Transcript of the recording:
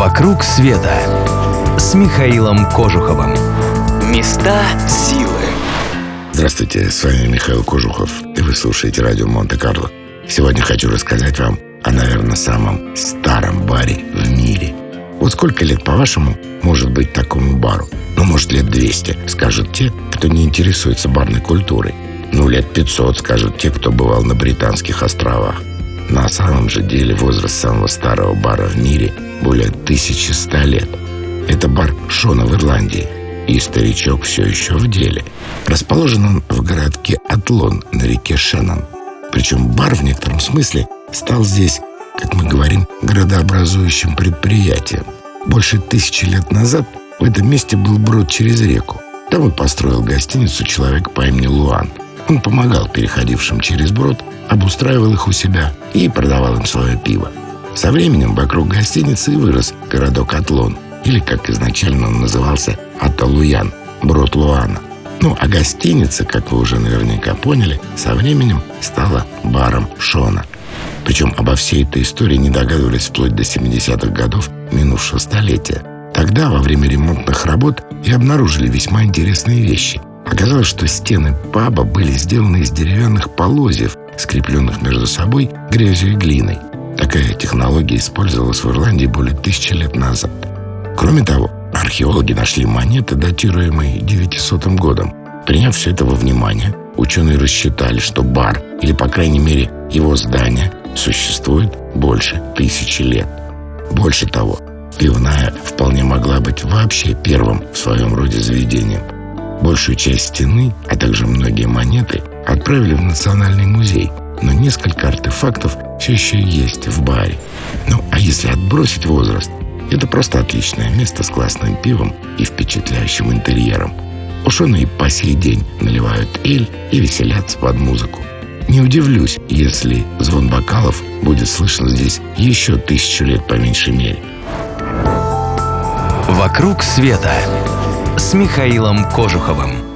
«Вокруг света» с Михаилом Кожуховым. Места силы. Здравствуйте, с вами Михаил Кожухов, и вы слушаете радио Монте-Карло. Сегодня хочу рассказать вам о, наверное, самом старом баре в мире. Вот сколько лет, по-вашему, может быть такому бару? Ну, может, лет 200, скажут те, кто не интересуется барной культурой. Ну, лет 500, скажут те, кто бывал на Британских островах. На самом же деле возраст самого старого бара в мире более 1100 лет. Это бар Шона в Ирландии. И старичок все еще в деле. Расположен он в городке Атлон на реке Шеннон. Причем бар в некотором смысле стал здесь, как мы говорим, градообразующим предприятием. Больше тысячи лет назад в этом месте был брод через реку. Там он построил гостиницу человек по имени Луан. Он помогал переходившим через брод, обустраивал их у себя и продавал им свое пиво. Со временем вокруг гостиницы вырос городок Атлон, или, как изначально он назывался, Аталуян, брод Луана. Ну, а гостиница, как вы уже наверняка поняли, со временем стала баром Шона. Причем обо всей этой истории не догадывались вплоть до 70-х годов минувшего столетия. Тогда, во время ремонтных работ, и обнаружили весьма интересные вещи. Оказалось, что стены паба были сделаны из деревянных полозьев, скрепленных между собой грязью и глиной. Такая технология использовалась в Ирландии более тысячи лет назад. Кроме того, археологи нашли монеты, датируемые 900 годом. Приняв все это во внимание, ученые рассчитали, что бар, или по крайней мере его здание, существует больше тысячи лет. Больше того, пивная вполне могла быть вообще первым в своем роде заведением. Большую часть стены, а также многие монеты отправили в Национальный музей, но несколько артефактов все еще есть в баре. Ну, а если отбросить возраст, это просто отличное место с классным пивом и впечатляющим интерьером. Ученые по сей день наливают эль и веселятся под музыку. Не удивлюсь, если звон бокалов будет слышно здесь еще тысячу лет по меньшей мере. «Вокруг света» с Михаилом Кожуховым.